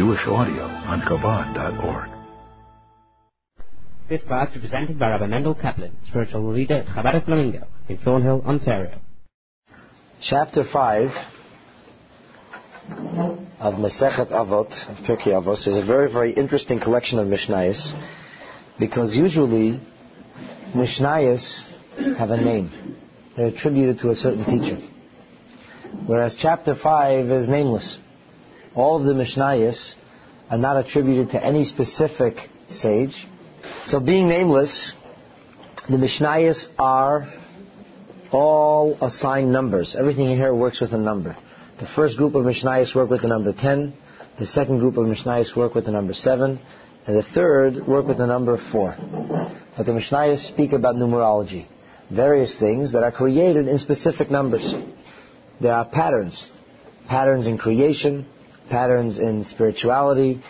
Jewish audio on Chabad.org. This class is presented by Rabbi Mendel Kaplan, spiritual leader at Chabad Flamingo in Thornhill, Ontario. Chapter 5 of Masechet Avot, of Pirkei Avos, is a very, very interesting collection of Mishnayos because usually Mishnayos have a name. They're attributed to a certain teacher. Whereas chapter 5 is nameless. All of the Mishnayos are not attributed to any specific sage. So being nameless, the Mishnayos are all assigned numbers. Everything here works with a number. The first group of Mishnayos work with the number 10. The second group of Mishnayos work with the number 7. And the third work with the number 4. But the Mishnayos speak about numerology. Various things that are created in specific numbers. There are patterns. Patterns in creation, patterns in spirituality,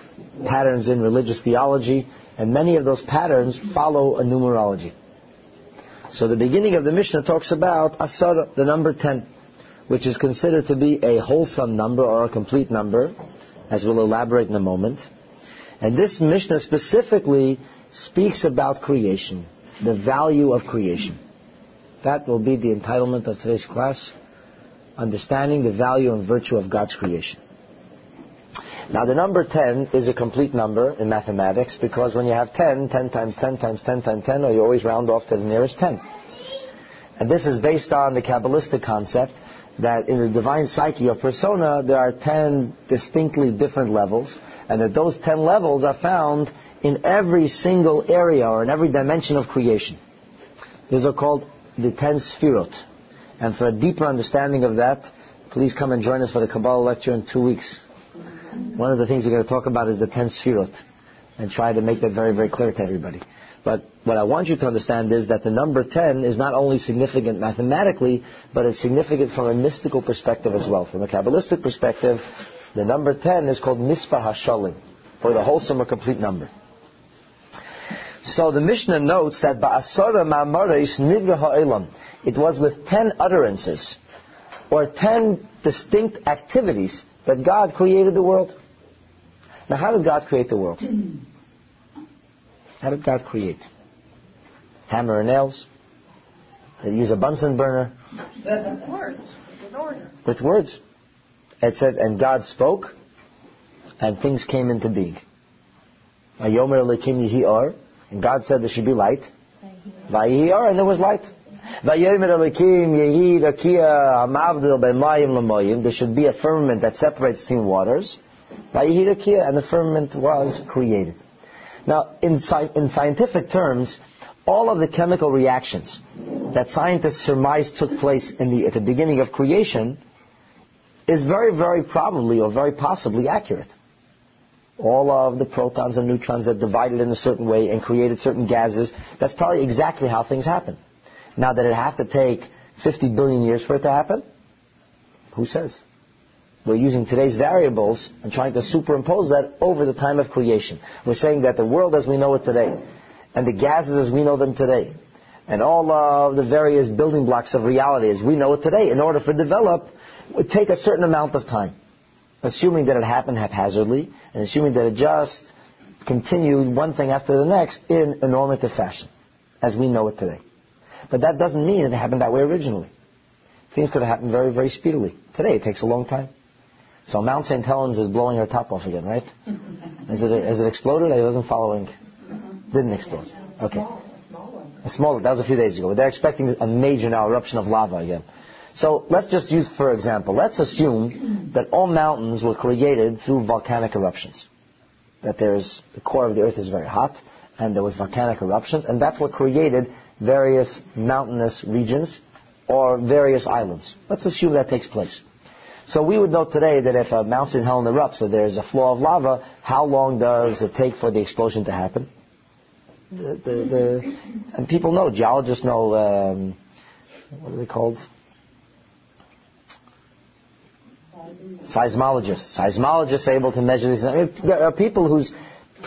patterns in religious theology, and many of those patterns follow a numerology. So the beginning of the Mishnah talks about Asar, the number 10, which is considered to be a wholesome number or a complete number, as we'll elaborate in a moment. And this Mishnah specifically speaks about creation, the value of creation. That will be the entitlement of today's class, understanding the value and virtue of God's creation. Now the number 10 is a complete number in mathematics because when you have 10, 10 times 10 times 10 times 10, or you always round off to the nearest 10. And this is based on the Kabbalistic concept that in the divine psyche or persona there are 10 distinctly different levels and that those 10 levels are found in every single area or in every dimension of creation. These are called the 10 sphirot. And for a deeper understanding of that, please come and join us for the Kabbalah lecture in two weeks. One of the things we're going to talk about is the ten sfirot and try to make that very, very clear to everybody. But what I want you to understand is that the number 10 is not only significant mathematically, but it's significant from a mystical perspective as well. From a Kabbalistic perspective, the number 10 is called Mispah HaShalim, or the wholesome or complete number. So the Mishnah notes that Ba'asara Ma'amaris Nivra Ha'elam, it was with 10 utterances, or 10 distinct activities that God created the world. Now, how did God create the world? How did God create? Hammer and nails? They use a Bunsen burner? With words. With order. With words. It says, and God spoke, and things came into being. Ayomer Elokim Yihi and God said there should be light. Vayihi and there was light. There should be a firmament that separates between waters. And the firmament was created. Now, in, in scientific terms, all of the chemical reactions that scientists surmise took place the, at the beginning of creation is very, very probably or very possibly accurate. All of the protons and neutrons that divided in a certain way and created certain gases, that's probably exactly how things happen. Now, that it have to take 50 billion years for it to happen? Who says? We're using today's variables and trying to superimpose that over the time of creation. We're saying that the world as we know it today, and the gases as we know them today, and all of the various building blocks of reality as we know it today, in order for it to develop, would take a certain amount of time. Assuming that it happened haphazardly, and assuming that it just continued one thing after the next in a normative fashion, as we know it today. But that doesn't mean it happened that way originally. Things could have happened very, very speedily. Today it takes a long time. So Mount St. Helens is blowing her top off again, right? Has it, exploded? I wasn't following. Didn't explode. Okay. A small, that was a few days ago. But they're expecting a major now eruption of lava again. So let's just use, for example, let's assume that all mountains were created through volcanic eruptions. That there's, the core of the earth is very hot, and there was volcanic eruptions, and that's what created various mountainous regions or various islands. Let's assume that takes place. So we would know today that if a Mount St. Helens erupts or there's a flow of lava, how long does it take for the explosion to happen? The, the, the, and people know, geologists know, um, what are they called? Seismologists. Seismologists able to measure these. I mean, there are people whose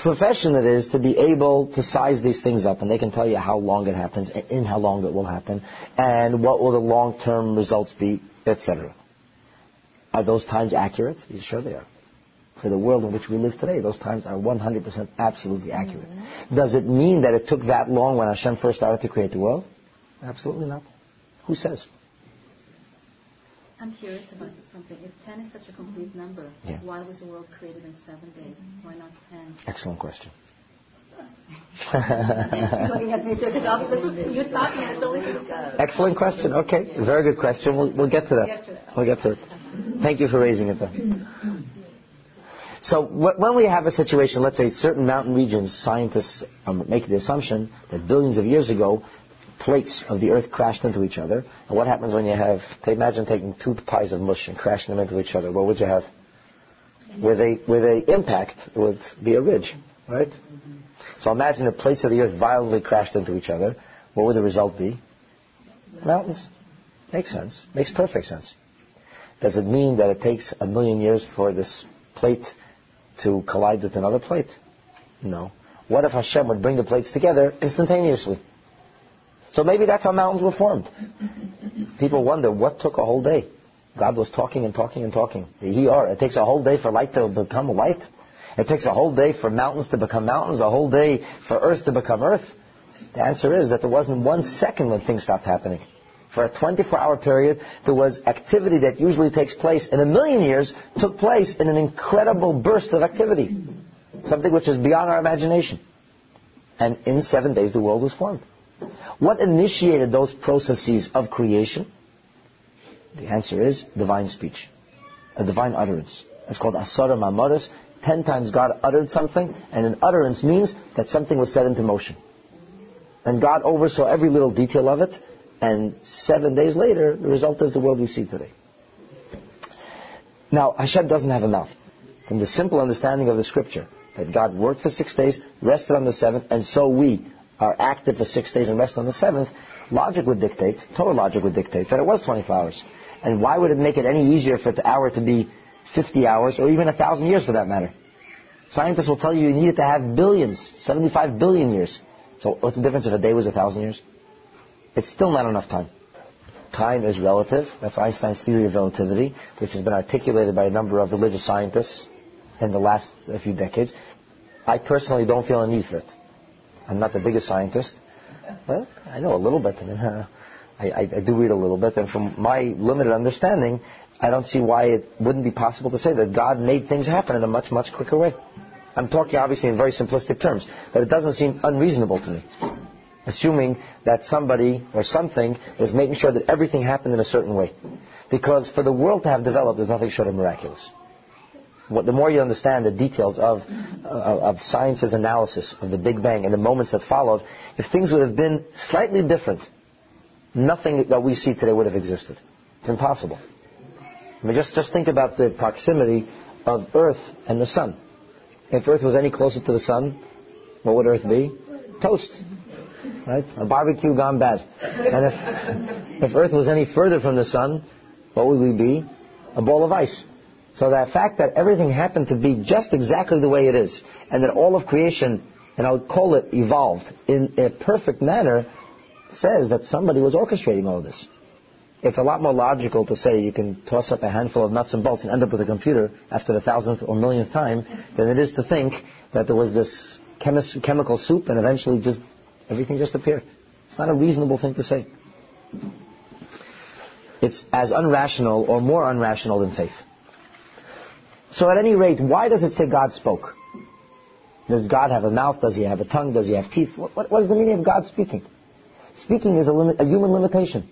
profession it is to be able to size these things up, and they can tell you how long it happens, and in how long it will happen, and what will the long-term results be, etc. Are those times accurate? You Sure they are. for the world in which we live today. Those times are 100% absolutely accurate. Mm-hmm. Does it mean that it took that long when Hashem first started to create the world? Absolutely not. Who says? I'm curious about something. If 10 is such a complete number, Yeah. why was the world created in seven days? Why not 10? Excellent question. Looking at me, because obviously you're talking and it's only because. Excellent question. Okay, very good question. We'll, we'll get to that. to that. We'll get to it. Thank you for raising it, though. So wh- when we have a situation, let's say certain mountain regions, scientists um, make the assumption that billions of years ago, plates of the Earth crashed into each other. And what happens when you have, imagine taking two pies of mush and crashing them into each other. What would you have? Where they, where they impact would be a ridge, right? So imagine the plates of the Earth violently crashed into each other. What would the result be? Mountains. Makes sense. Makes perfect sense. Does it mean that it takes a million years for this plate to collide with another plate? No. What if Hashem would bring the plates together instantaneously? So maybe that's how mountains were formed. People wonder what took a whole day. God was talking and talking and talking. He are. It takes a whole day for light to become light. It takes a whole day for mountains to become mountains, a whole day for earth to become earth. The answer is that there wasn't one second when things stopped happening. For a 24-hour period, there was activity that usually takes place in a million years took place in an incredible burst of activity. Something which is beyond our imagination. And in seven days, the world was formed. What initiated those processes of creation? The answer is divine speech, a divine utterance. It's called asara mamaris. Ten times God uttered something, and an utterance means that something was set into motion. And God oversaw every little detail of it, and seven days later, the result is the world we see today. Now, Hashem doesn't have a mouth. From the simple understanding of the scripture, that God worked for six days, rested on the seventh, and so we are active for six days and rest on the seventh, logic would dictate, Torah logic would dictate, that it was 24 hours. And why would it make it any easier for the hour to be 50 hours, or even a thousand years for that matter? Scientists will tell you you needed to have billions, 75 billion years. So what's the difference if a day was a thousand years? It's still not enough time. Time is relative. That's Einstein's theory of relativity, which has been articulated by a number of religious scientists in the last few decades. I personally don't feel a need for it. I'm not the biggest scientist, but I know a little bit. I, mean, uh, I, I, I do read a little bit, and from my limited understanding, I don't see why it wouldn't be possible to say that God made things happen in a much, much quicker way. I'm talking obviously in very simplistic terms, but it doesn't seem unreasonable to me. Assuming that somebody or something was making sure that everything happened in a certain way. Because for the world to have developed is nothing short of miraculous. What, the more you understand the details of, of science's analysis of the Big Bang and the moments that followed, if things would have been slightly different, nothing that we see today would have existed. It's impossible. I mean, just, just think about the proximity of Earth and the Sun. If Earth was any closer to the Sun, what would Earth be? Toast. Right? A barbecue gone bad. And if, if Earth was any further from the Sun, what would we be? A ball of ice. So the fact that everything happened to be just exactly the way it is, and that all of creation, and I'll call it evolved, in a perfect manner, says that somebody was orchestrating all this. It's a lot more logical to say you can toss up a handful of nuts and bolts and end up with a computer after the thousandth or millionth time than it is to think that there was this chemis- chemical soup and eventually just everything just appeared. It's not a reasonable thing to say. It's as unrational or more unrational than faith. So at any rate, why does it say God spoke? Does God have a mouth? Does he have a tongue? Does he have teeth? What, what, what is the meaning of God speaking? Speaking is a, a human limitation.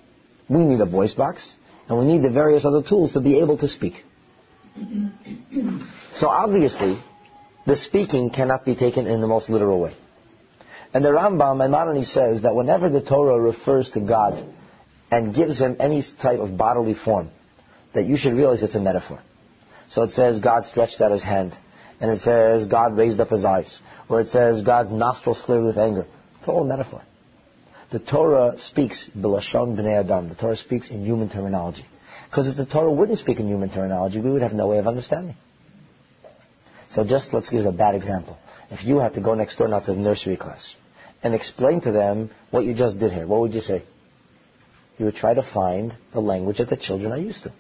We need a voice box, and we need the various other tools to be able to speak. So obviously, the speaking cannot be taken in the most literal way. And the Rambam Maimonides says that whenever the Torah refers to God and gives him any type of bodily form, that you should realize it's a metaphor. So it says God stretched out his hand, and it says God raised up his eyes, or it says God's nostrils flared with anger. It's all a metaphor. The Torah speaks b'lashon b'nei adam. The Torah speaks in human terminology. Because if the Torah wouldn't speak in human terminology, we would have no way of understanding. So just let's give a bad example. If you had to go next door now to the nursery class and explain to them what you just did here, what would you say? You would try to find the language that the children are used to.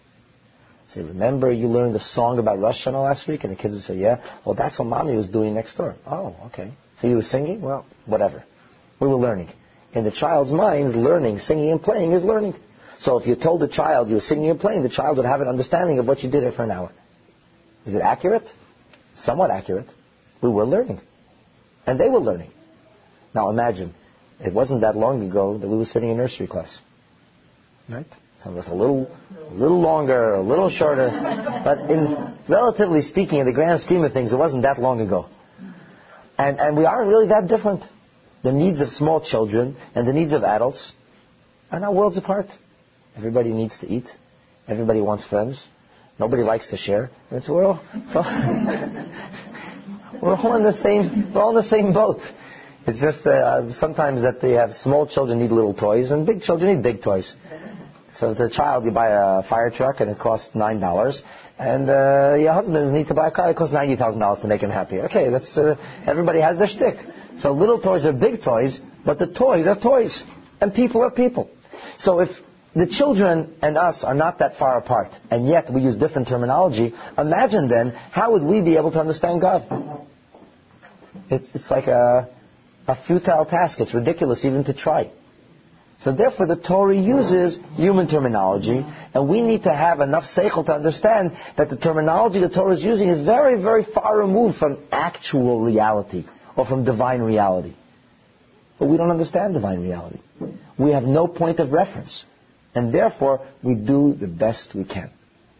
Say, remember you learned the song about Rosh Hashanah last week? And the kids would say, yeah. Well, that's what mommy was doing next door. Oh, okay. So you were singing? Well, whatever. We were learning. In the child's mind, learning, singing and playing is learning. So if you told the child you were singing and playing, the child would have an understanding of what you did for an hour. Is it accurate? Somewhat accurate. We were learning. And they were learning. Now imagine, it wasn't that long ago that we were sitting in nursery class. Right? Some of us a little, a little longer, a little shorter. But in, relatively speaking, in the grand scheme of things, it wasn't that long ago. And, and we aren't really that different. The needs of small children and the needs of adults are not worlds apart. Everybody needs to eat. Everybody wants friends. Nobody likes to share. It's we're all, all we're all in the same we're all in the same boat. It's just uh, sometimes that they have small children need little toys and big children need big toys. So as a child, you buy a fire truck and it costs nine dollars, and uh, your husbands need to buy a car that costs ninety thousand dollars to make him happy. Okay, that's uh, everybody has their shtick. So little toys are big toys, but the toys are toys, and people are people. So if the children and us are not that far apart, and yet we use different terminology. Imagine then, how would we be able to understand God? It's, it's like a, a futile task. It's ridiculous even to try. So therefore the Torah uses human terminology, and we need to have enough seichel to understand that the terminology the Torah is using is very, very far removed from actual reality, or from divine reality. But we don't understand divine reality. We have no point of reference. And therefore, we do the best we can.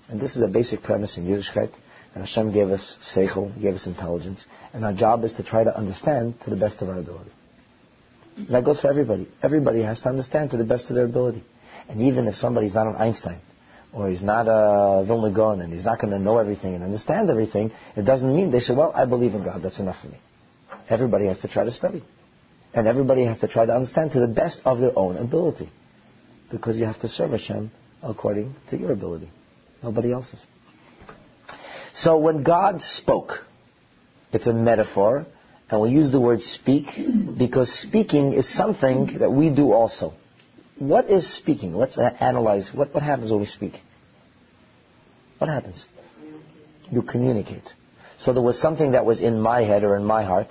And this is a basic premise in Yiddishkeit. And Hashem gave us seichel, gave us intelligence. And our job is to try to understand to the best of our ability. That goes for everybody. Everybody has to understand to the best of their ability. And even if somebody's not an Einstein, or he's not a Vilna and he's not going to know everything and understand everything, it doesn't mean they say, well, I believe in God, that's enough for me. Everybody has to try to study. And everybody has to try to understand to the best of their own ability because you have to serve Hashem according to your ability, nobody else's. So when God spoke, it's a metaphor, and we use the word speak because speaking is something that we do also. What is speaking? Let's analyze what, what happens when we speak. What happens? You communicate. So there was something that was in my head or in my heart,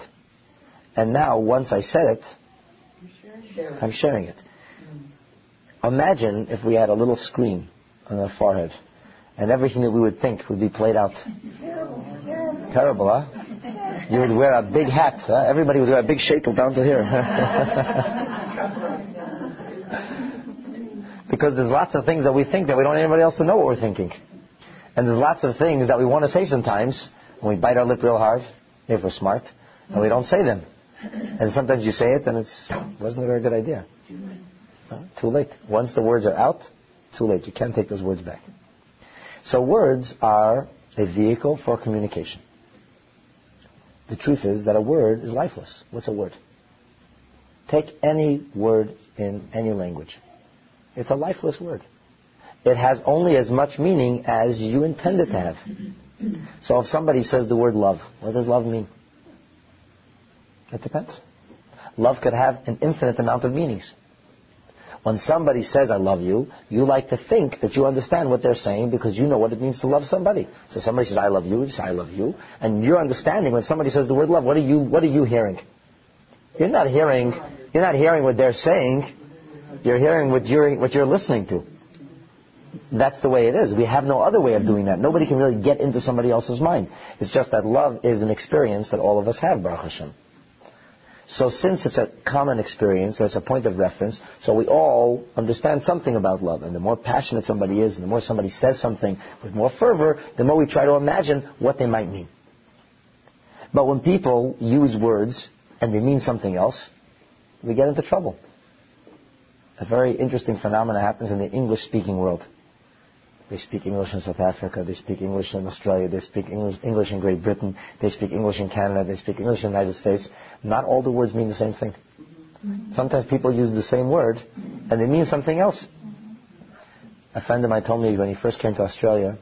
and now once I said it, I'm sharing it. Imagine if we had a little screen on our forehead and everything that we would think would be played out. Terrible, Terrible huh? You would wear a big hat. Huh? Everybody would wear a big shekel down to here. because there's lots of things that we think that we don't want anybody else to know what we're thinking. And there's lots of things that we want to say sometimes, and we bite our lip real hard, if we're smart, and we don't say them. And sometimes you say it, and it wasn't a very good idea. Too late. Once the words are out, too late. You can't take those words back. So words are a vehicle for communication. The truth is that a word is lifeless. What's a word? Take any word in any language. It's a lifeless word. It has only as much meaning as you intend it to have. So if somebody says the word love, what does love mean? It depends. Love could have an infinite amount of meanings. When somebody says, I love you, you like to think that you understand what they're saying because you know what it means to love somebody. So somebody says, I love you, you say, I love you. And you're understanding when somebody says the word love, what are you, what are you hearing? You're not hearing, you're not hearing what they're saying. You're hearing what you're, what you're listening to. That's the way it is. We have no other way of doing that. Nobody can really get into somebody else's mind. It's just that love is an experience that all of us have, Baruch Hashem. So since it's a common experience, it's a point of reference, so we all understand something about love. And the more passionate somebody is, and the more somebody says something with more fervor, the more we try to imagine what they might mean. But when people use words and they mean something else, we get into trouble. A very interesting phenomenon happens in the English-speaking world. They speak English in South Africa. They speak English in Australia. They speak English, English in Great Britain. They speak English in Canada. They speak English in the United States. Not all the words mean the same thing. Sometimes people use the same word and they mean something else. A friend of mine told me when he first came to Australia,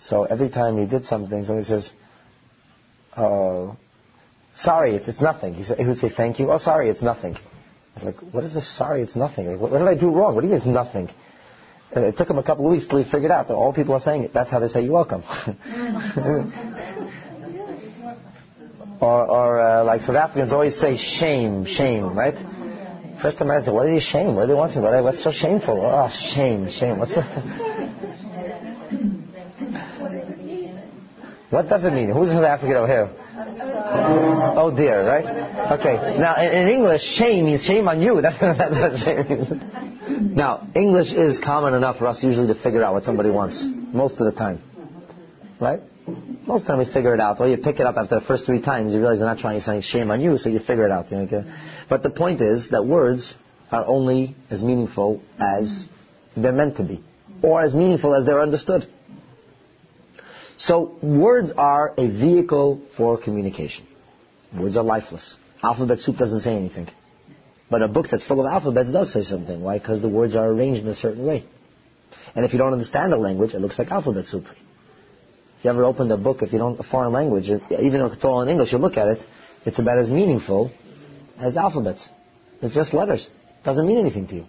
so every time he did something, somebody says, oh, sorry, it's, it's nothing. He, he would say thank you. Oh, sorry, it's nothing. I was like, what is this sorry, it's nothing? Like, what, what did I do wrong? What do you mean it's nothing? And it took him a couple of weeks till he figured out that all people are saying it. That's how they say you're welcome. or or uh, like South Africans always say shame, shame, right? First time I said, what are shame? What do they want to? What, what's so shameful? Oh, shame, shame. What's the... What does it mean? Who's South African over here? Oh dear, right? Okay. Now in, English, shame means shame on you. That's what shame means. Now English is common enough for us usually to figure out what somebody wants most of the time, right? Most of the time we figure it out. Or you pick it up after the first three times, you realize they're not trying to say shame on you, so you figure it out. You know? But the point is that words are only as meaningful as they're meant to be, or as meaningful as they're understood. So words are a vehicle for communication. Words are lifeless. Alphabet soup doesn't say anything. But a book that's full of alphabets does say something. Why? Because the words are arranged in a certain way. And if you don't understand the language, it looks like alphabet soup. If you ever opened a book, if you don't, a foreign language, even if it's all in English, you look at it, it's about as meaningful as alphabets. It's just letters. It doesn't mean anything to you.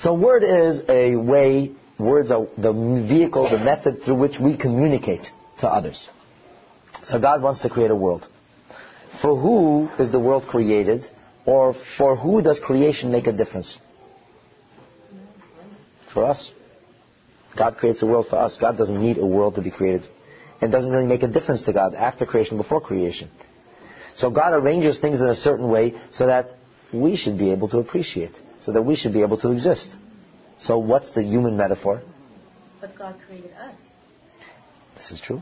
So word is a way Words are the vehicle, the method through which we communicate to others. So God wants to create a world. For who is the world created? Or for who does creation make a difference? For us. God creates a world for us. God doesn't need a world to be created. It doesn't really make a difference to God after creation, before creation. So God arranges things in a certain way so that we should be able to appreciate, so that we should be able to exist. So what's the human metaphor? But God created us. This is true.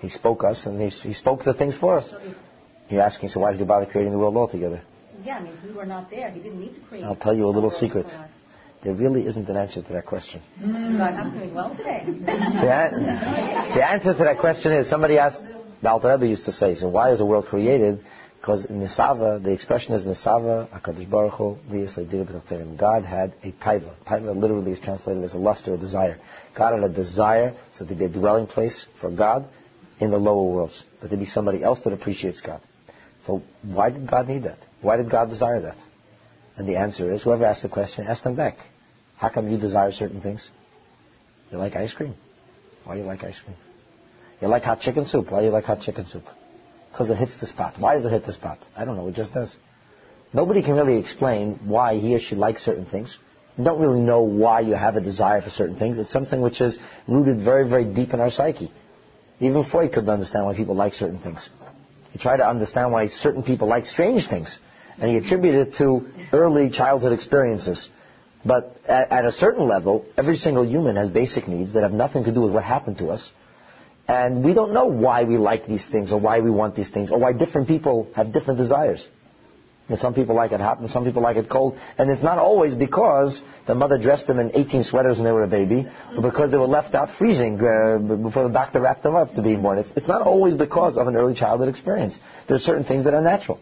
He spoke us and he, he spoke the things for us. You're asking, so why did he bother creating the world altogether? Yeah, I mean, we were not there. He didn't need to create. I'll tell you a little secret. There really isn't an answer to that question. Mm. God, I'm doing well today. The, the, answer to that question is somebody asked, the Alter Rebbe used to say, so why is the world created? Because in Nisava, the expression is Nisava, HaKadosh Baruch Hu, God had a taiva. Taiva literally is translated as a luster, a desire. God had a desire so to be a dwelling place for God in the lower worlds. That there be somebody else that appreciates God. So why did God need that? Why did God desire that? And the answer is, whoever asked the question, ask them back. How come you desire certain things? You like ice cream. Why do you like ice cream? You like hot chicken soup. Why do you like hot chicken soup? Because it hits the spot. Why does it hit the spot? I don't know. It just does. Nobody can really explain why he or she likes certain things. You don't really know why you have a desire for certain things. It's something which is rooted very, very deep in our psyche. Even Freud couldn't understand why people like certain things. He tried to understand why certain people like strange things. And he attributed it to early childhood experiences. But at, at a certain level, every single human has basic needs that have nothing to do with what happened to us and we don't know why we like these things or why we want these things or why different people have different desires. And some people like it hot and some people like it cold. And it's not always because the mother dressed them in 18 sweaters when they were a baby, or because they were left out freezing uh, before the doctor wrapped them up to be born. It's, it's, not always because of an early childhood experience. There are certain things that are natural.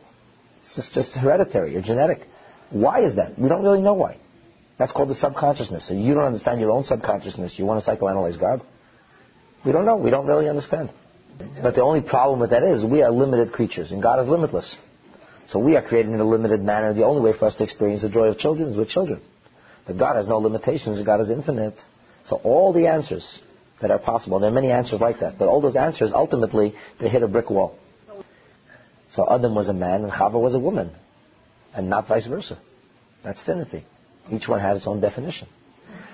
It's just, just hereditary or genetic. Why is that? We don't really know why. That's called the subconsciousness. So you don't understand your own subconsciousness. You want to psychoanalyze God? We don't know. We don't really understand. But the only problem with that is we are limited creatures, and God is limitless. So we are created in a limited manner. The only way for us to experience the joy of children is with children. But God has no limitations. God is infinite. So all the answers that are possible, there are many answers like that, but all those answers ultimately they hit a brick wall. So Adam was a man and Chava was a woman, and not vice versa. That's finity. Each one had its own definition.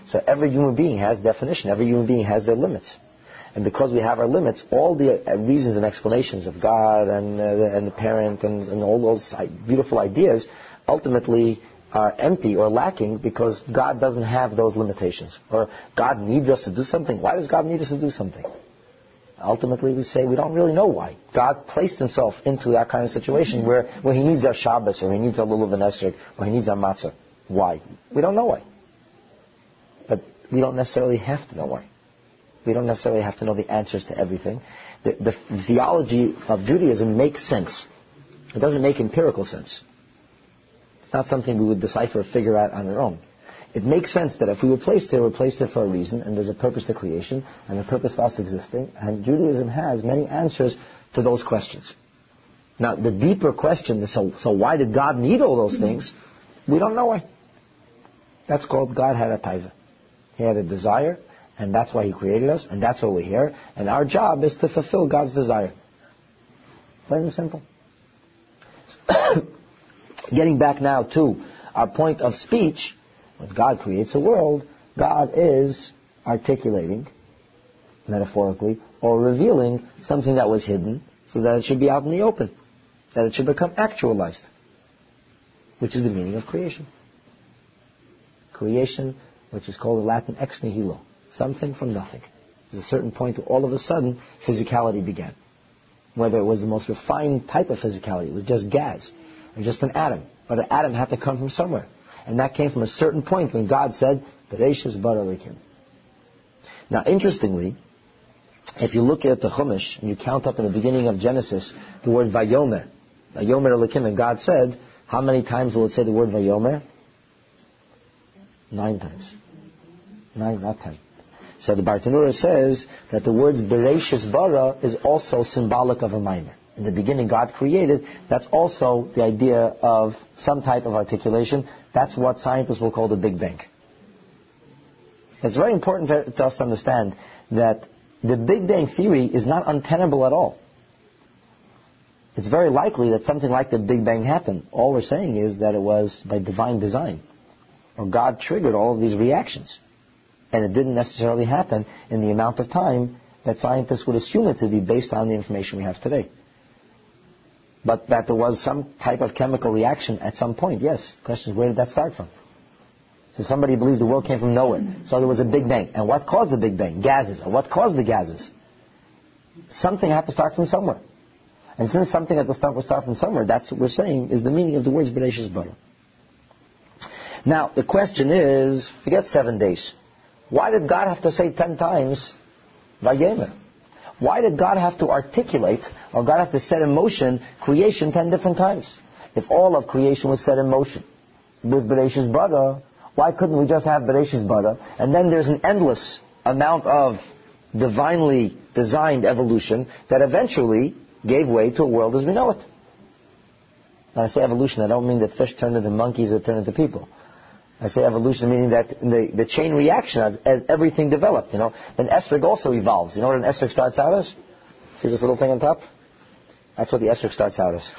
So every human being has definition. Every human being has their limits. And because we have our limits, all the uh, reasons and explanations of God and, uh, and the parent and, and all those beautiful ideas ultimately are empty or lacking because God doesn't have those limitations. Or God needs us to do something. Why does God need us to do something? Ultimately, we say we don't really know why. God placed himself into that kind of situation where, where he needs our Shabbos or he needs our Lulav and Esrog or he needs our Matzah. Why? We don't know why. But we don't necessarily have to know why. We don't necessarily have to know the answers to everything. The, the theology of Judaism makes sense. It doesn't make empirical sense. It's not something we would decipher or figure out on our own. It makes sense that if we were placed here, we're placed here for a reason, and there's a purpose to creation, and a purpose for us existing, and Judaism has many answers to those questions. Now, the deeper question is, so, so why did God need all those things? We don't know why. That's called God had a taiva. He had a desire, and that's why He created us, and that's why we're here. And our job is to fulfill God's desire. Plain and simple. Getting back now to our point of speech, when God creates a world, God is articulating, metaphorically, or revealing something that was hidden so that it should be out in the open, that it should become actualized, which is the meaning of creation. Creation, which is called in Latin ex nihilo, something from nothing. There's a certain point where all of a sudden physicality began. Whether it was the most refined type of physicality, it was just gas, or just an atom. But an atom had to come from somewhere. And that came from a certain point when God said, Bereshis bara Elokim. Now, interestingly, if you look at the Chumash and you count up in the beginning of Genesis the word Vayomer, Vayomer Elokim, and God said, how many times will it say the word Vayomer? Nine times. Nine, not ten. So the Bartanura says that the words Bereshis bara is also symbolic of a mimer. In the beginning, God created. That's also the idea of some type of articulation. That's what scientists will call the Big Bang. It's very important to us to understand that the Big Bang theory is not untenable at all. It's very likely that something like the Big Bang happened. All we're saying is that it was by divine design. Or God triggered all of these reactions. And it didn't necessarily happen in the amount of time that scientists would assume it to be based on the information we have today. But that there was some type of chemical reaction at some point, yes. The question is, where did that start from? So somebody believes the world came from nowhere. So there was a Big Bang. And what caused the Big Bang? Gases. And what caused the gases? Something had to start from somewhere. And since something had to start, will start from somewhere, that's what we're saying is the meaning of the words Bereshis Bara. Now, the question is, forget seven days. Why did God have to say ten times, Vayomer? Why did God have to articulate, or God have to set in motion creation ten different times? If all of creation was set in motion with Bereshis Bara, why couldn't we just have Bereshis Bara? And then there's an endless amount of divinely designed evolution that eventually gave way to a world as we know it. When I say evolution, I don't mean that fish turned into monkeys or turned into people. I say evolution meaning that the, the chain reaction as, as everything developed, you know. Then esrog also evolves. You know what an esrog starts out as? See this little thing on top? That's what the esrog starts out as.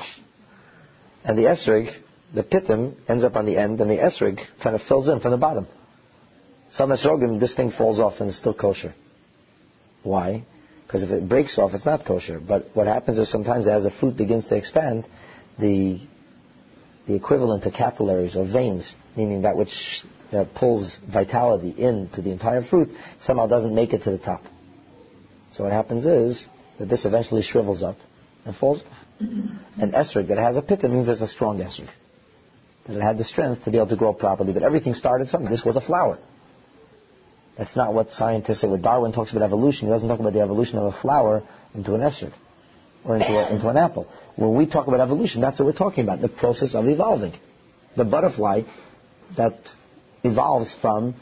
And the esrog, the pitim, ends up on the end, and the esrog kind of fills in from the bottom. Some esrogim, this thing falls off and it's still kosher. Why? Because if it breaks off, it's not kosher. But what happens is sometimes as the fruit begins to expand, the the equivalent to capillaries or veins, meaning that which uh, pulls vitality into the entire fruit, somehow doesn't make it to the top. So what happens is that this eventually shrivels up and falls off. An esrog that has a pita means it's a strong esrog. That it had the strength to be able to grow properly. But everything started something. This was a flower. That's not what scientists say. When Darwin talks about evolution, he doesn't talk about the evolution of a flower into an esrog or into, a, into an apple. When we talk about evolution, that's what we're talking about, the process of evolving. The butterfly that evolves from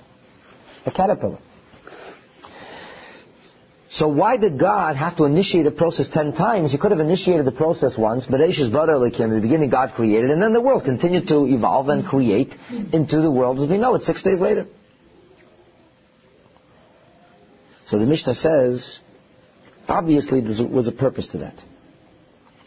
a caterpillar. So why did God have to initiate a process ten times? He could have initiated the process once, but Bereshis bara Elokim, in the beginning God created, and then the world continued to evolve and create into the world as we know it six days later. So the Mishnah says, obviously there was a purpose to that.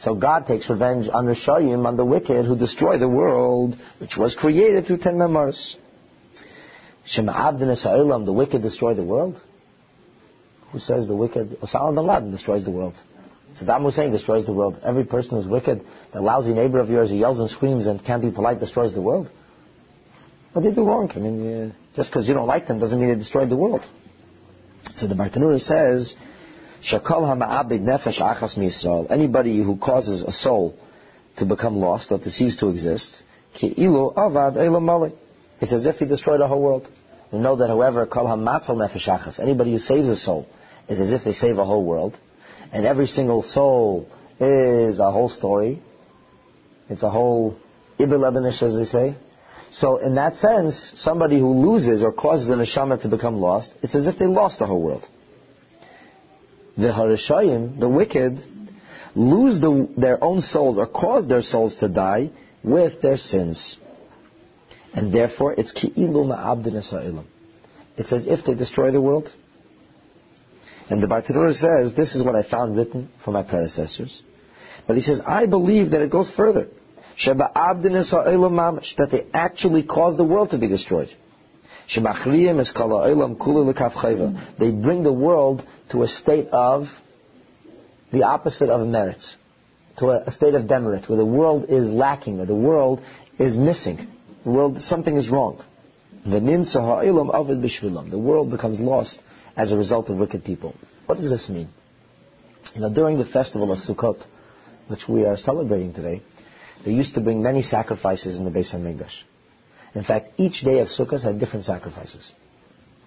So God takes revenge on the Shayim, on the wicked who destroy the world, which was created through ten memoirs. Shema Abdin Sa'ilam, the wicked destroy the world? Who says the wicked? Osama bin Laden destroys the world. Saddam Hussein destroys the world. Every person who's wicked, the lousy neighbor of yours who yells and screams and can't be polite, destroys the world. Did they do wrong? I mean, uh, just because you don't like them doesn't mean they destroyed the world. So the Bartanura says, Shakal hama'abid nefesh achas misrael. Anybody who causes a soul to become lost or to cease to exist, ki'ilu avad. It's as if he destroyed the whole world. We know that whoever kal hamatzal nefesh achas, anybody who saves a soul, is as if they save a whole world. and every single soul is a whole story. It's a whole Ibn Lebanish, as they say. So in that sense, somebody who loses or causes an neshama to become lost, it's as if they lost the whole world. The Harishayim, the wicked, lose the, their own souls or cause their souls to die with their sins. And therefore, it's ki'ilu ma'abdin sa'ilam. It's as if they destroy the world. And the Bartanura says, this is what I found written from my predecessors. But he says, I believe that it goes further. Sheba abdin sa'ilam mamash, that they actually cause the world to be destroyed. They bring the world to a state of the opposite of merit, to a, a state of demerit, where the world is lacking, where the world is missing. The world, something is wrong. The world becomes lost as a result of wicked people. What does this mean? You know, during the festival of Sukkot, which we are celebrating today, they used to bring many sacrifices in the Beis HaMikdash. In fact, each day of Sukkot had different sacrifices.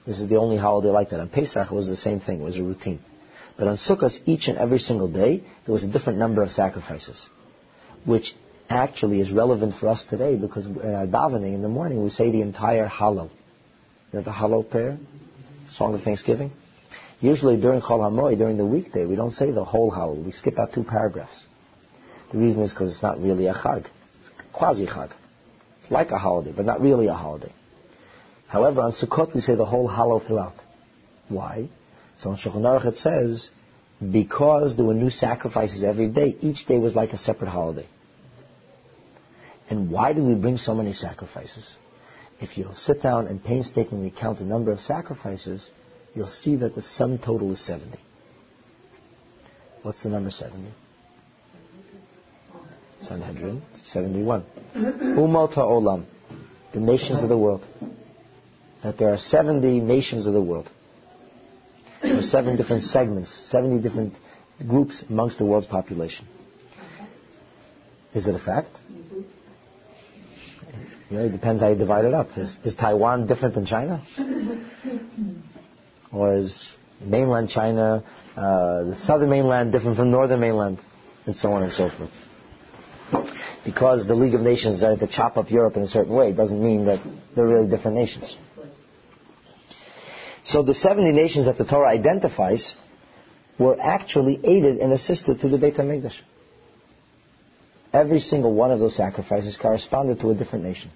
This is the only holiday like that. On Pesach, it was the same thing. It was a routine. But on Sukkot, each and every single day, there was a different number of sacrifices, which actually is relevant for us today because in our uh, davening in the morning we say the entire Hallel. You know the Hallel prayer, Song of Thanksgiving. Usually during Chol Hamoed, during the weekday, we don't say the whole Hallel. We skip out two paragraphs. The reason is because it's not really a Chag, It's quasi Chag. It's like a holiday, but not really a holiday. However, on Sukkot we say the whole Hallel throughout. Why? So on Shulchan Aruch it says, because there were new sacrifices every day, each day was like a separate holiday. And why do we bring so many sacrifices? If you'll sit down and painstakingly count the number of sacrifices, you'll see that the sum total is 70. What's the number 70? Sanhedrin, 71. Umot ha'olam, the nations of the world. That there are 70 nations of the world. There are seven different segments, 70 different groups amongst the world's population. Is it a fact? You know, it depends how you divide it up. Is, is Taiwan different than China? Or is mainland China, uh, the southern mainland different from northern mainland? And so on and so forth. Because the League of Nations decided to chop up Europe in a certain way doesn't mean that they're really different nations. So the 70 nations that the Torah identifies were actually aided and assisted to the Beit HaMikdash. Every single one of those sacrifices corresponded to a different nation.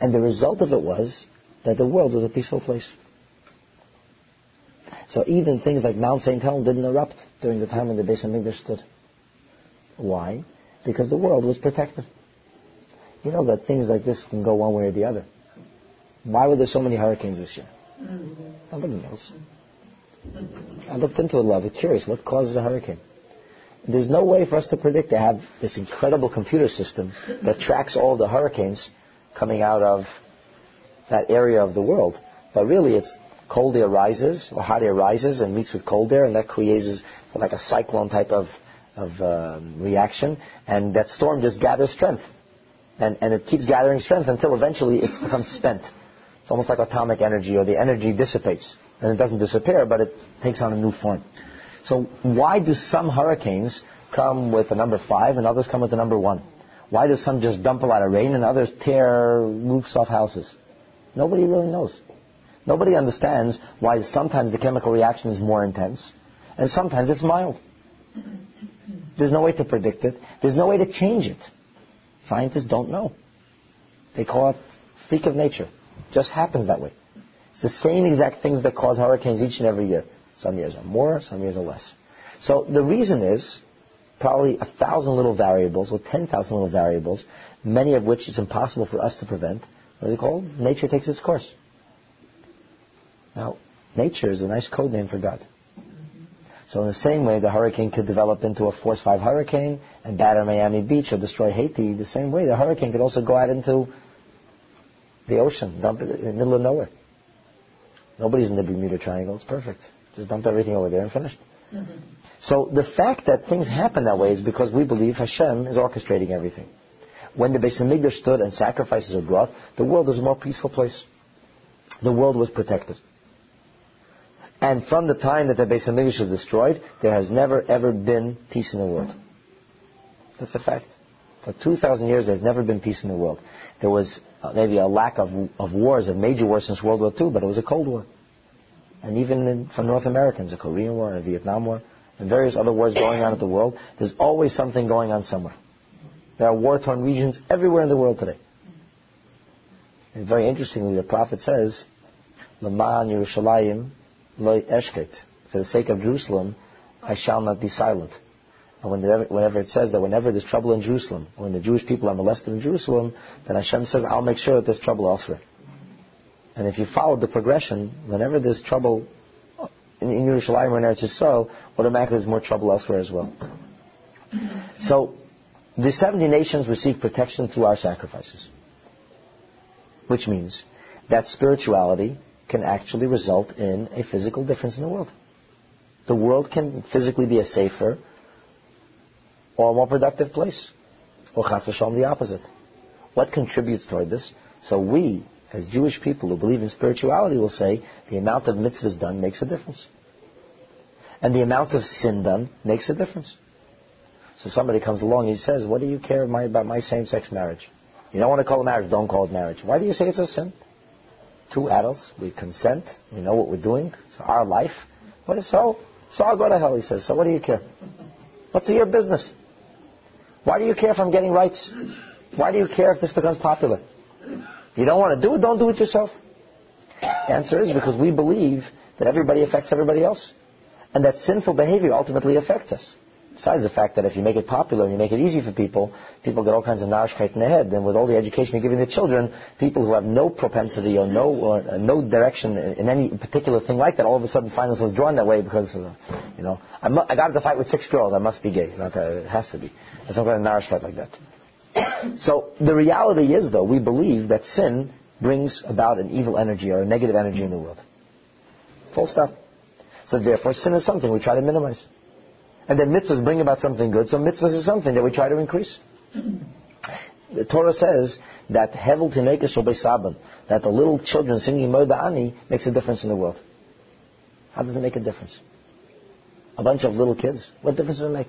And the result of it was that the world was a peaceful place. So even things like Mount St. Helens didn't erupt during the time when the Beis HaMikdash stood. Why? Because the world was protected. You know that things like this can go one way or the other. Why were there so many hurricanes this year? Nobody knows. I looked into it a lot. I'm curious. What causes a hurricane? There's no way for us to predict to have this incredible computer system that tracks all the hurricanes coming out of that area of the world. But really, it's cold air rises or hot air rises and meets with cold air, and that creates like a cyclone type of of um, reaction, and that storm just gathers strength, and and it keeps gathering strength until eventually it becomes spent. It's almost like atomic energy, or the energy dissipates, and it doesn't disappear, but it takes on a new form. So why do some hurricanes come with a number five and others come with a number one? Why do some just dump a lot of rain and others tear roofs off houses? Nobody really knows. Nobody understands why sometimes the chemical reaction is more intense and sometimes it's mild. There's no way to predict it. There's no way to change it. Scientists don't know. They call it freak of nature. It just happens that way. It's the same exact things that cause hurricanes each and every year. Some years are more, some years are less. So the reason is probably a thousand little variables or ten thousand little variables, many of which it's impossible for us to prevent. What What is it called? Nature takes its course. Now, nature is a nice code name for God. So in the same way, the hurricane could develop into a force 5 hurricane and batter Miami Beach or destroy Haiti, the same way, the hurricane could also go out into the ocean, dump it in the middle of nowhere. Nobody's in the Bermuda Triangle. It's perfect. Just dump everything over there and finished. Mm-hmm. So the fact that things happen that way is because we believe Hashem is orchestrating everything. When the Beis Hamikdash stood and sacrifices were brought, the world was a more peaceful place. The world was protected. And from the time that the Beis Hamikdash was destroyed, there has never ever been peace in the world. That's a fact. For 2,000 years, there's never been peace in the world. There was uh, maybe a lack of, of wars, a major war since World War II, but it was a Cold War. And even in, for North Americans, a Korean War, a Vietnam War, and various other wars going on in the world, there's always something going on somewhere. There are war-torn regions everywhere in the world today. And very interestingly, the prophet says, "Laman Yerushalayim loy eshket." For the sake of Jerusalem, I shall not be silent. And whenever, whenever it says that whenever there's trouble in Jerusalem, when the Jewish people are molested in Jerusalem, then Hashem says, I'll make sure that there's trouble elsewhere. And if you follow the progression, whenever there's trouble in, in Yerushalayim or in Eretz Yisrael, automatically there's more trouble elsewhere as well. So, the 70 nations receive protection through our sacrifices. Which means that spirituality can actually result in a physical difference in the world. The world can physically be a safer, or a more productive place. Or chas v'shalom, the opposite. What contributes toward this? So we, as Jewish people who believe in spirituality, will say the amount of mitzvahs done makes a difference. And the amount of sin done makes a difference. So somebody comes along, he says, what do you care about my same-sex marriage? You don't want to call it marriage, don't call it marriage. Why do you say it's a sin? Two adults, we consent, we know what we're doing, it's our life. What is so? So I'll go to hell, he says. So what do you care? What's your business? Why do you care if I'm getting rights? Why do you care if this becomes popular? You don't want to do it, don't do it yourself. The answer is because we believe that everybody affects everybody else. And that sinful behavior ultimately affects us. Besides the fact that if you make it popular and you make it easy for people, people get all kinds of narishkeit in their head. And with all the education you're giving the children, people who have no propensity or no or, uh, no direction in any particular thing like that, all of a sudden find themselves drawn that way because, uh, you know, I, I got into a fight with six girls, I must be gay. Okay, it has to be. There's some kind of narishkeit like that. so the reality is, though, we believe that sin brings about an evil energy or a negative energy in the world. Full stop. So therefore, sin is something we try to minimize. And then mitzvahs bring about something good, so mitzvahs is something that we try to increase. The Torah says that hevel tinekes sabban, that the little children singing Moda Ani makes a difference in the world. How does it make a difference? A bunch of little kids, what difference does it make?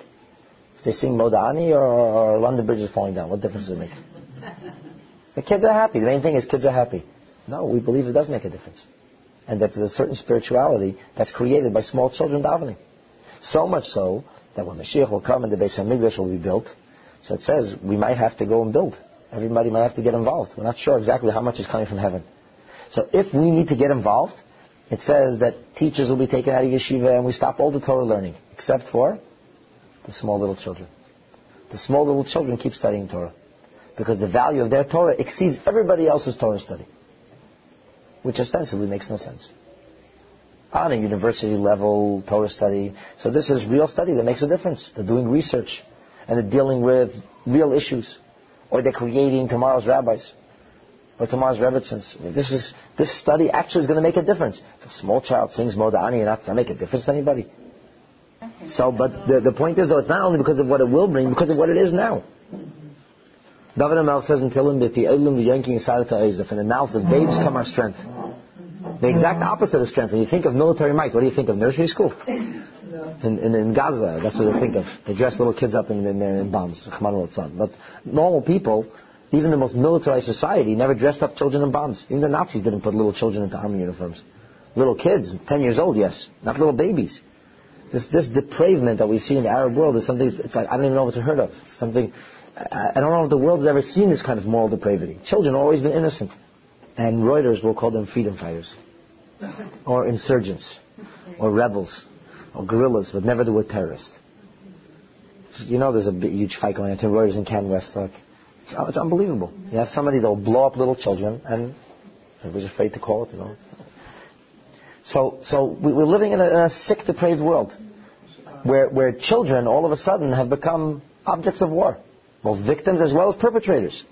If they sing Moda Ani or, or London Bridge is falling down, what difference does it make? The kids are happy. The main thing is kids are happy. No, we believe it does make a difference. And that there's a certain spirituality that's created by small children davening. So much so that when Mashiach will come and the Beis Hamikdash will be built, so it says we might have to go and build. Everybody might have to get involved. We're not sure exactly how much is coming from heaven. So if we need to get involved, it says that teachers will be taken out of yeshiva and we stop all the Torah learning, except for the small little children. The small little children keep studying Torah because the value of their Torah exceeds everybody else's Torah study, which ostensibly makes no sense on a university level Torah study. So this is real study that makes a difference. They're doing research and they're dealing with real issues. Or they're creating tomorrow's rabbis or tomorrow's Rebbitzins. This is this study actually is going to make a difference. If a small child sings Moda'ani and not going to make a difference to anybody. So, but the, the point is though, it's not only because of what it will bring, because of what it is now. David HaMelech says in Tehillim, "From the mouths of babes come our strength." The exact opposite of strength. When you think of military might, what do you think of? Nursery school? In, in, in Gaza, that's what they think of. They dress little kids up in, in, in bombs. But normal people, even the most militarized society, never dressed up children in bombs. Even the Nazis didn't put little children into army uniforms. Little kids, 10 years old, yes. Not little babies. This, this depravement that we see in the Arab world is something, it's like, I don't even know what to heard of. Something, I, I don't know if the world has ever seen this kind of moral depravity. Children have always been innocent. And Reuters will call them freedom fighters or insurgents, or rebels, or guerrillas, but never the word terrorist. You know there's a big, huge fight going on between Reuters and CanWest. Like, it's, it's unbelievable. You have somebody that will blow up little children, and everybody's afraid to call it, you know. So, so we, are living in a, in a sick, depraved world, where, where children all of a sudden have become objects of war, both victims as well as perpetrators.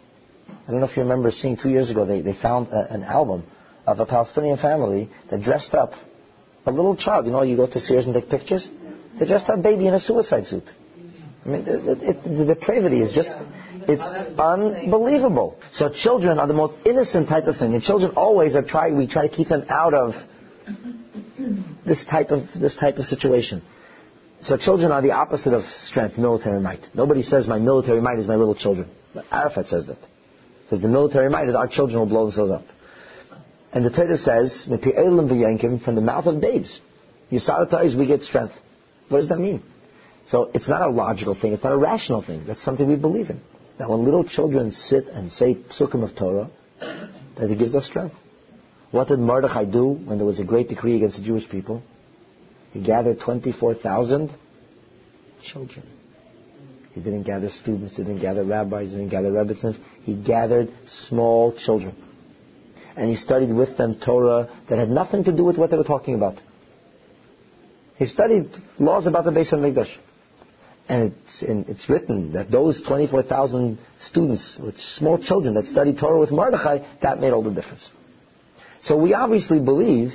I don't know if you remember seeing two years ago, they, they found a, an album of a Palestinian family that dressed up a little child. You know, you go to Sears and take pictures. They dressed up baby in a suicide suit. I mean, it, it, the depravity is just, it's unbelievable. So children are the most innocent type of thing. And children always are trying, we try to keep them out of this type of this type of situation. So children are the opposite of strength, military might. Nobody says my military might is my little children. But Arafat says that. Because the military might is our children will blow themselves up. And the Torah says, from the mouth of babes. Yisaratais, we get strength. What does that mean? So it's not a logical thing, it's not a rational thing. That's something we believe in. That when little children sit and say psukim of Torah, that it gives us strength. What did Mordechai do when there was a great decree against the Jewish people? He gathered 24,000 children. He didn't gather students, he didn't gather rabbis, he didn't gather rebbitzins. He gathered small children. And he studied with them Torah that had nothing to do with what they were talking about. He studied laws about the Beis HaMikdash. And it's, it's written that those 24,000 students, small children that studied Torah with Mordechai, that made all the difference. So we obviously believe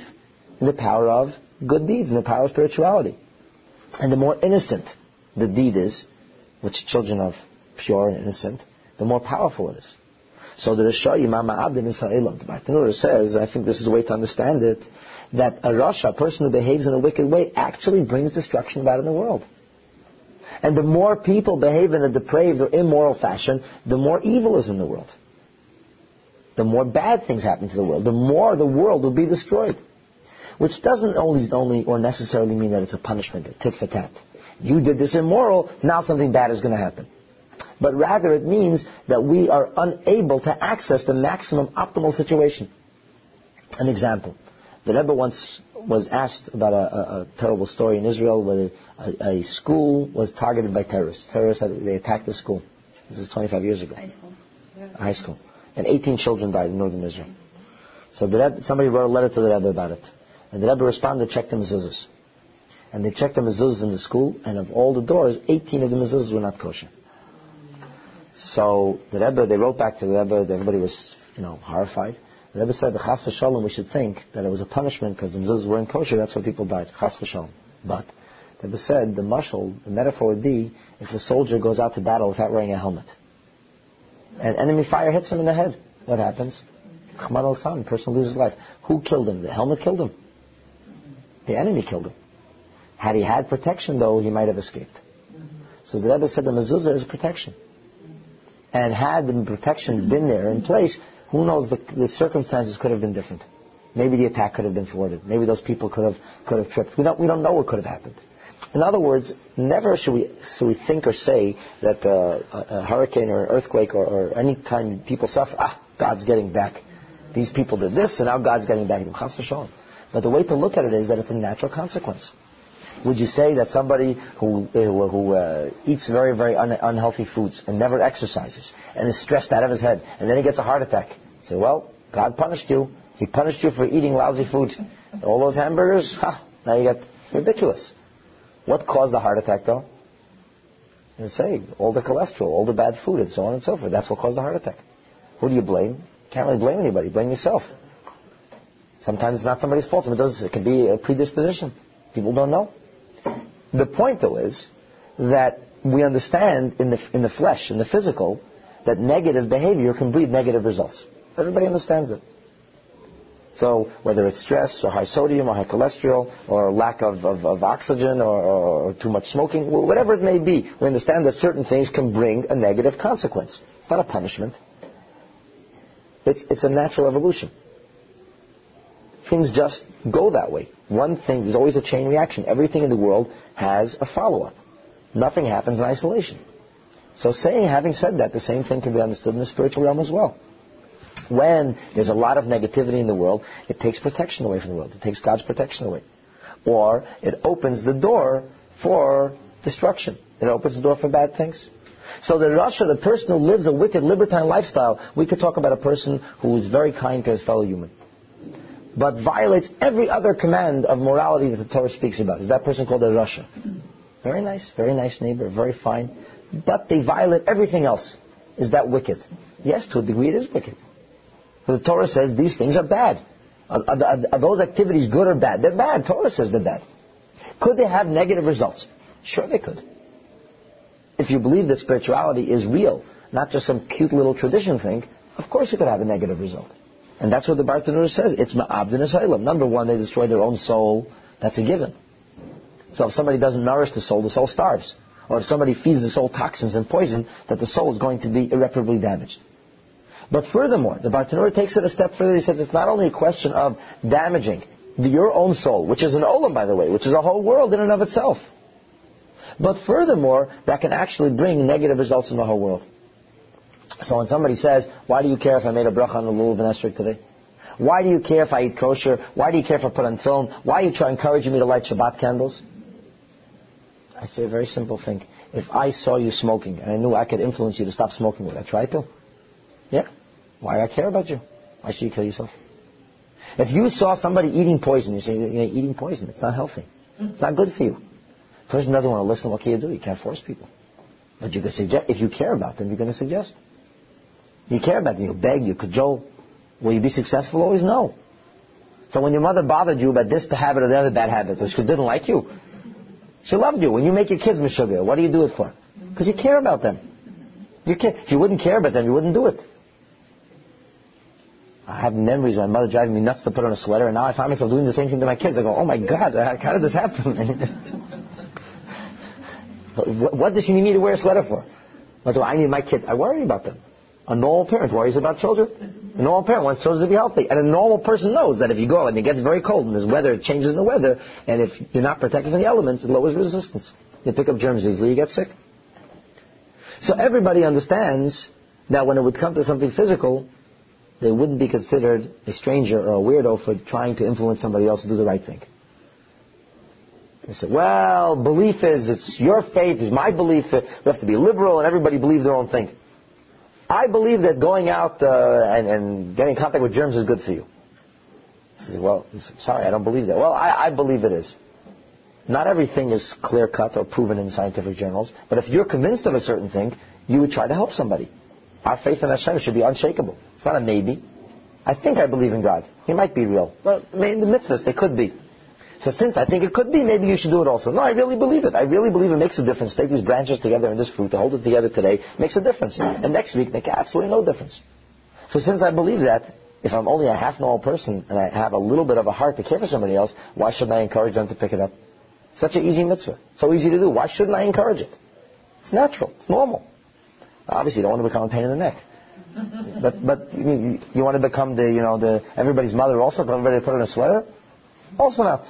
in the power of good deeds, in the power of spirituality. And the more innocent the deed is, which children are pure and innocent, the more powerful it is. So the Risha Imam Abdin Israel, the Bartanura says, I think this is the way to understand it, that a Rasha, a person who behaves in a wicked way, actually brings destruction about in the world. And the more people behave in a depraved or immoral fashion, the more evil is in the world. The more bad things happen to the world, the more the world will be destroyed. Which doesn't always only or necessarily mean that it's a punishment, a tit for tat. You did this immoral, now something bad is going to happen. But rather it means that we are unable to access the maximum optimal situation. An example. The Rebbe once was asked about a, a, a terrible story in Israel where a, a, school was targeted by terrorists. Terrorists, had, they attacked the school. This is 25 years ago. High school. High school. And 18 children died in northern Israel. So the Rebbe, somebody wrote a letter to the Rebbe about it. And the Rebbe responded, checked the mezuzahs. And they checked the mezuzahs in the school, and of all the doors, 18 of the mezuzahs were not kosher. So the Rebbe, they wrote back to the Rebbe, everybody was, you know, horrified. The Rebbe said, the chas v'shalom, we should think that it was a punishment because the mezuzahs weren't kosher, that's why people died. Chas v'shalom. But the Rebbe said, the mashal, the metaphor would be, if a soldier goes out to battle without wearing a helmet, and enemy fire hits him in the head, what happens? Chmad al-Sam, person loses life. Who killed him? The helmet killed him. The enemy killed him. Had he had protection, though, he might have escaped. So the Rebbe said the mezuzah is protection. And had the protection been there in place, who knows, the, the circumstances could have been different. Maybe the attack could have been thwarted. Maybe those people could have, could have tripped. We don't, we don't know what could have happened. In other words, never should we, should we think or say that uh, a, a, hurricane or an earthquake or, or any time people suffer, ah, God's getting back. These people did this, and now God's getting back. But the way to look at it is that it's a natural consequence. Would you say that somebody who, who, who uh, eats very, very un- unhealthy foods and never exercises and is stressed out of his head and then he gets a heart attack, say, well, God punished you. He punished you for eating lousy food. All those hamburgers, ha, now you get ridiculous. What caused the heart attack though? And say, all the cholesterol, all the bad food, and so on and so forth. That's what caused the heart attack. Who do you blame? Can't really blame anybody. Blame yourself. Sometimes it's not somebody's fault. Sometimes it can be a predisposition. People don't know. The point, though, is that we understand in the, in the flesh, in the physical, that negative behavior can breed negative results. Everybody understands it. So whether it's stress or high sodium or high cholesterol or lack of, of, of oxygen or, or, too much smoking, whatever it may be, we understand that certain things can bring a negative consequence. It's not a punishment. It's, it's a natural evolution things just go that way. One thing, there's always a chain reaction. Everything in the world has a follow-up. Nothing happens in isolation. So saying, having said that, the same thing can be understood in the spiritual realm as well. When there's a lot of negativity in the world, it takes protection away from the world. It takes God's protection away. Or it opens the door for destruction. It opens the door for bad things. So the Rasha, the person who lives a wicked libertine lifestyle, we could talk about a person who is very kind to his fellow human but violates every other command of morality that the Torah speaks about. Is that person called a Rasha? Very nice, very nice neighbor, very fine. But they violate everything else. Is that wicked? Yes, to a degree it is wicked. But the Torah says these things are bad. Are, are, are those activities good or bad? They're bad. Torah says they're bad. Could they have negative results? Sure they could. If you believe that spirituality is real, not just some cute little tradition thing, of course it could have a negative result. And that's what the Bartanura says. It's ma'abdin asylum. Number one, they destroy their own soul That's a given. So if somebody doesn't nourish the soul, the soul starves. Or if somebody feeds the soul toxins and poison, that the soul is going to be irreparably damaged. But furthermore, the Bartanura takes it a step further. He says it's not only a question of damaging the, your own soul, which is an olam, by the way, which is a whole world in and of itself. But furthermore, that can actually bring negative results in the whole world. So when somebody says, why do you care if I made a bracha on the lulav and esrog today? Why do you care if I eat kosher? Why do you care if I put on tefillin? Why are you trying encouraging me to light Shabbat candles? I say a very simple thing. If I saw you smoking and I knew I could influence you to stop smoking, would I try to? Yeah. Why do I care about you? Why should you kill yourself? If you saw somebody eating poison, you say, you know, eating poison. It's not healthy. It's not good for you. The person doesn't want to listen. What can you do? You can't force people. But you can suggest, if you care about them, you're going to suggest. You care about them. You beg, you cajole. Will you be successful? Always no. So when your mother bothered you about this habit or the other bad habit, or she didn't like you, she loved you. When you make your kids mishuggah, what do you do it for? Because you care about them. You care. If you wouldn't care about them, you wouldn't do it. I have memories of my mother driving me nuts to put on a sweater, and now I find myself doing the same thing to my kids. I go, oh my God, uh, how did this happen? what does she need me to wear a sweater for? What do I need my kids? I worry about them. A normal parent worries about children. A normal parent wants children to be healthy. And a normal person knows that if you go and it gets very cold and there's weather, it changes in the weather, and if you're not protected from the elements, it lowers resistance. You pick up germs easily, you get sick. So everybody understands that when it would come to something physical, they wouldn't be considered a stranger or a weirdo for trying to influence somebody else to do the right thing. They said, well, belief is, it's your faith, it's my belief, we have to be liberal and everybody believes their own thing. I believe that going out uh, and, and, getting in contact with germs is good for you. Well, sorry, I don't believe that. Well, I, I believe it is. Not everything is clear cut or proven in scientific journals, but if you're convinced of a certain thing, you would try to help somebody. Our faith in Hashem should be unshakable. It's not a maybe. I think I believe in God. He might be real. Well, in the mitzvahs, they could be. So since I think it could be, maybe you should do it also. No, I really believe it. I really believe it makes a difference. Take these branches together and this fruit, to hold it together today, makes a difference. And next week, make absolutely no difference. So since I believe that, if I'm only a half normal person and I have a little bit of a heart to care for somebody else, why shouldn't I encourage them to pick it up? Such an easy mitzvah. So easy to do. Why shouldn't I encourage it? It's natural. It's normal. Obviously, you don't want to become a pain in the neck. but but you, you want to become the you know the everybody's mother also? Everybody put on a sweater? Also not.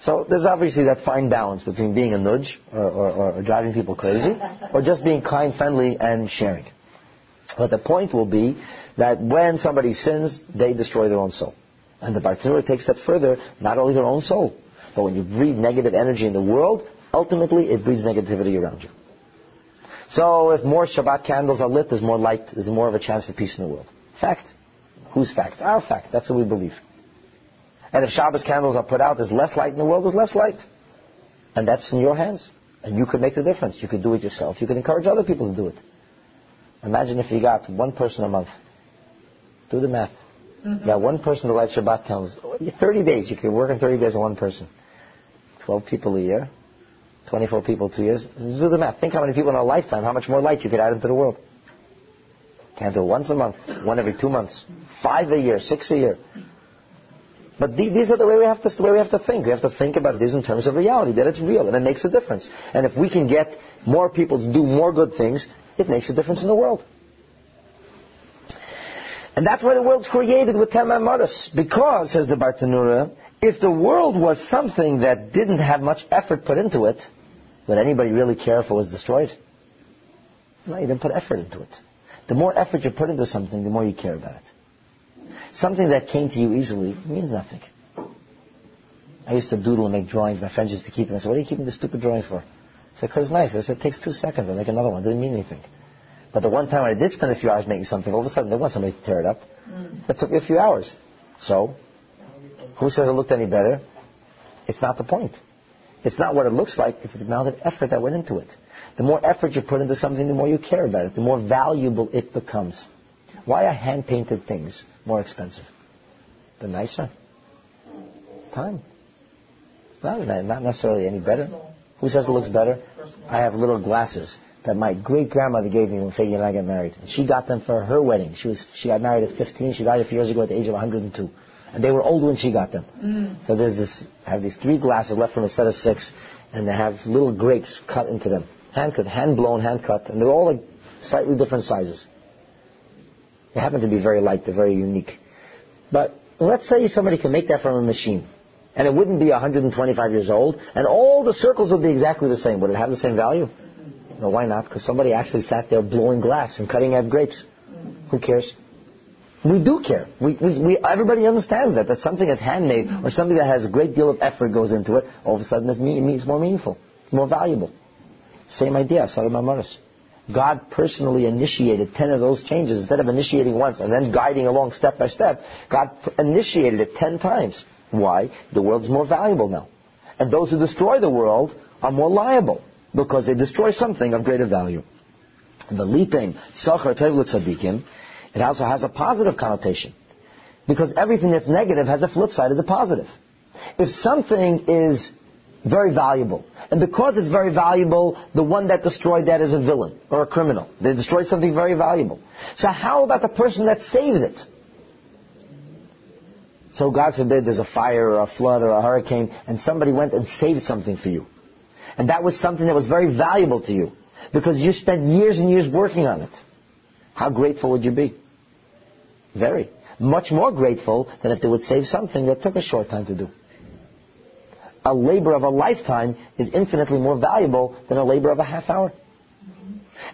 So there's obviously that fine balance between being a nudge or, or, or driving people crazy or just being kind, friendly, and sharing. But the point will be that when somebody sins, they destroy their own soul. And the Bartanura takes that further, not only their own soul, but when you breathe negative energy in the world, ultimately it breeds negativity around you. So if more Shabbat candles are lit, there's more light, there's more of a chance for peace in the world. Fact. Whose fact? Our fact. That's what we believe. And if Shabbos candles are put out, there's less light in the world, there's less light. And that's in your hands. And you could make the difference. You could do it yourself. You could encourage other people to do it. Imagine if you got one person a month. Do the math. Mm-hmm. You got one person to light Shabbat candles. 30 days. You could work in 30 days on one person. 12 people a year. 24 people two years. Do the math. Think how many people in a lifetime, how much more light you could add into the world. It once a month, one every two months, five a year, six a year. But these are the way we have to, the way we have to think. We have to think about this in terms of reality, that it's real, and it makes a difference. And if we can get more people to do more good things, it makes a difference in the world. And that's why the world's created with Tema Maris. Because, says the Bartanura, if the world was something that didn't have much effort put into it, would anybody really care if it was destroyed? No, you didn't put effort into it. The more effort you put into something, the more you care about it. Something that came to you easily means nothing. I used to doodle and make drawings. My friends used to keep them. I said, what are you keeping the stupid drawings for? I said, because it's nice. I said, it takes two seconds. I'll make another one. It didn't mean anything. But the one time I did spend a few hours making something, all of a sudden they want somebody to tear it up. Mm. It took me a few hours. So, who says it looked any better? It's not the point. It's not what it looks like. It's the amount of effort that went into it. The more effort you put into something, the more you care about it. The more valuable it becomes. Why are hand-painted things more expensive? The nicer? Time. It's not, not necessarily any better. Who says it looks better? I have little glasses that my great grandmother gave me when Fagin and I got married. She got them for her wedding. She was she got married at 15. She died a few years ago at the age of 102. And they were old when she got them. Mm. So there's this, I have these three glasses left from a set of six, and they have little grapes cut into them. Hand cut, hand blown, hand cut, and they're all like slightly different sizes. They happen to be very light, they're very unique. But let's say somebody can make that from a machine. And it wouldn't be 125 years old, and all the circles would be exactly the same. Would it have the same value? No, why not? Because somebody actually sat there blowing glass and cutting out grapes. Who cares? We do care. We, we, we, everybody understands that. That something that's handmade or something that has a great deal of effort goes into it, all of a sudden it's, it's more meaningful. It's more valuable. Same idea, Asara Mamaris. God personally initiated 10 of those changes. Instead of initiating once and then guiding along step by step, God initiated it 10 times. Why? The world's more valuable now. And those who destroy the world are more liable because they destroy something of greater value. The litin, sachar tevlut tzadikim, it also has a positive connotation. Because everything that's negative has a flip side of the positive. If something is very valuable, and because it's very valuable, the one that destroyed that is a villain or a criminal. They destroyed something very valuable. So how about the person that saved it? So God forbid there's a fire or a flood or a hurricane and somebody went and saved something for you. And that was something that was very valuable to you because you spent years and years working on it. How grateful would you be? Very. Much more grateful than if they would save something that took a short time to do. A labor of a lifetime is infinitely more valuable than a labor of a half hour.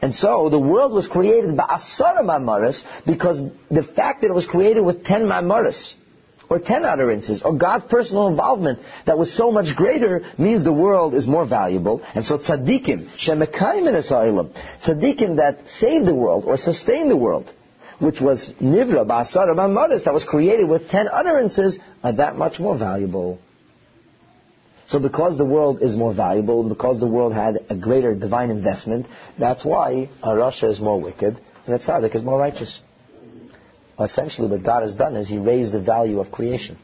And so the world was created by Asara Mamaris because the fact that it was created with ten Mamaris, or ten utterances, or God's personal involvement that was so much greater means the world is more valuable. And so tzaddikim, shemekayim in tzaddikim that saved the world or sustained the world, which was nivra ba'asara ba'maris, that was created with ten utterances, are that much more valuable. So because the world is more valuable, because the world had a greater divine investment, that's why a Rasha is more wicked, and a tzaddik is more righteous. Essentially what God has done is He raised the value of creation.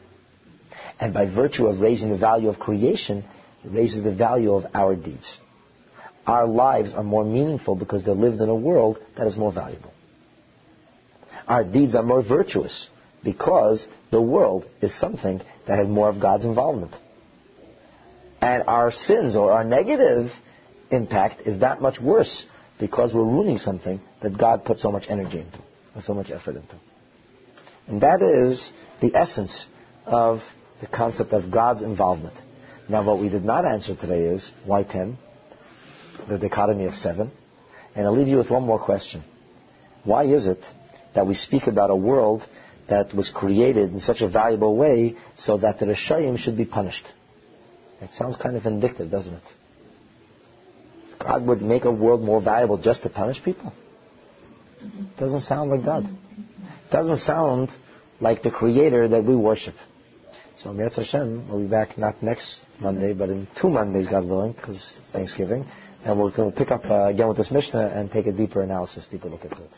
And by virtue of raising the value of creation, He raises the value of our deeds. Our lives are more meaningful because they're lived in a world that is more valuable. Our deeds are more virtuous because the world is something that has more of God's involvement. And our sins or our negative impact is that much worse because we're ruining something that God put so much energy into, and so much effort into. And that is the essence of the concept of God's involvement. Now, what we did not answer today is why 10, the dichotomy of 7. And I'll leave you with one more question. Why is it that we speak about a world that was created in such a valuable way so that the Rishayim should be punished? It sounds kind of vindictive, doesn't it? God would make a world more valuable just to punish people? Doesn't sound like God doesn't sound like the creator that we worship. So Mirz Hashem we'll be back not next Monday, but in two Mondays, God willing, because it's Thanksgiving. And we'll, we'll pick up uh, again with this Mishnah and take a deeper analysis, deeper look at it.